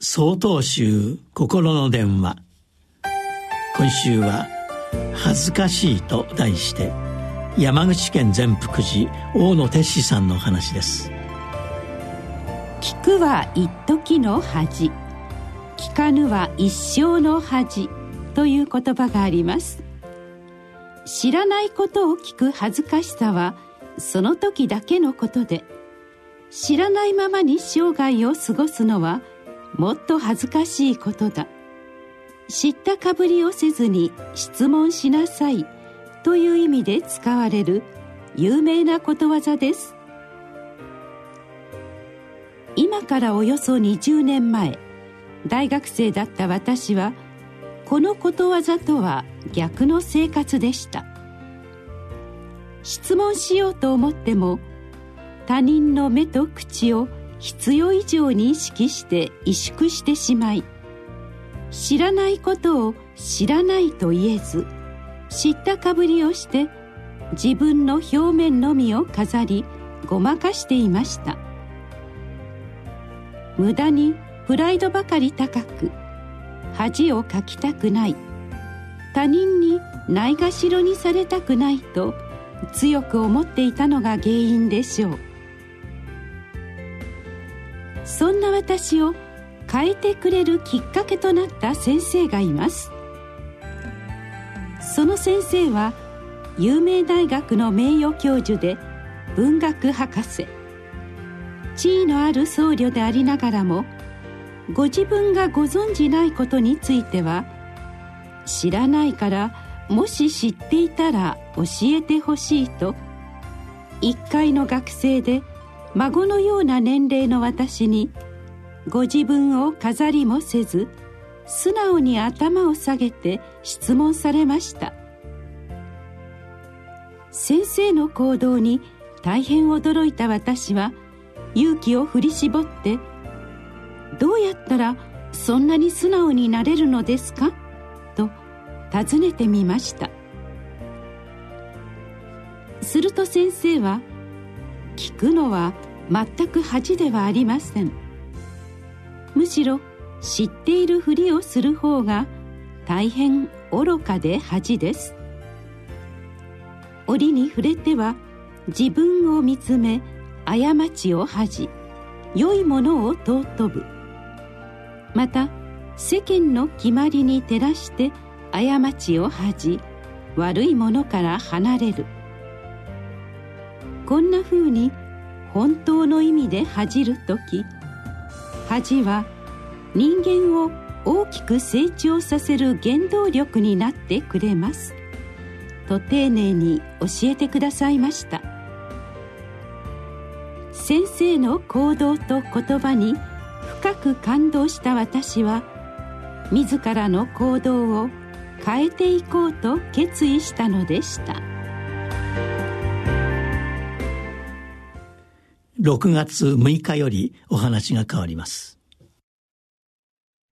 総統集心の電話。今週は「恥ずかしい」と題して山口県善福寺大野哲司さんの話です。聞くは一時の恥。聞かぬは一生の恥。という言葉があります。知らないことを聞く恥ずかしさはその時だけのことで知らないままに生涯を過ごすのはもっと恥ずかしいことだ。知ったかぶりをせずに質問しなさい。という意味で使われる有名なことわざです。今からおよそ20年前大学生だった私はこのことわざとは逆の生活でした。質問しようと思っても他人の目と口を必要以上に意識して萎縮してしまい知らないことを知らないと言えず知ったかぶりをして自分の表面のみを飾りごまかしていました。無駄にプライドばかり高く恥をかきたくない。他人にないがしろにされたくないと強く思っていたのが原因でしょう。そんな私を変えてくれるきっかけとなった先生がいます。その先生は有名大学の名誉教授で文学博士。地位のある僧侶でありながらもご自分がご存じないことについては知らないからもし知っていたら教えてほしいと一階の学生で孫のような年齢の私にご自分を飾りもせず素直に頭を下げて質問されました先生の行動に大変驚いた私は勇気を振り絞って「どうやったらそんなに素直になれるのですか?」と尋ねてみましたすると先生は「聞くのは全く恥ではありません。むしろ知っているふりをする方が大変愚かで恥です。折に触れては自分を見つめ過ちを恥じ良いものを尊ぶ。また世間の決まりに照らして過ちを恥じ悪いものから離れる。こんなふうに本当の意味で恥じる時。恥は人間を大きく成長させる原動力になってくれます。と丁寧に教えてくださいました。先生の行動と言葉に深く感動した私は自らの行動を変えていこうと決意したのでした。6月6日よりお話が変わります。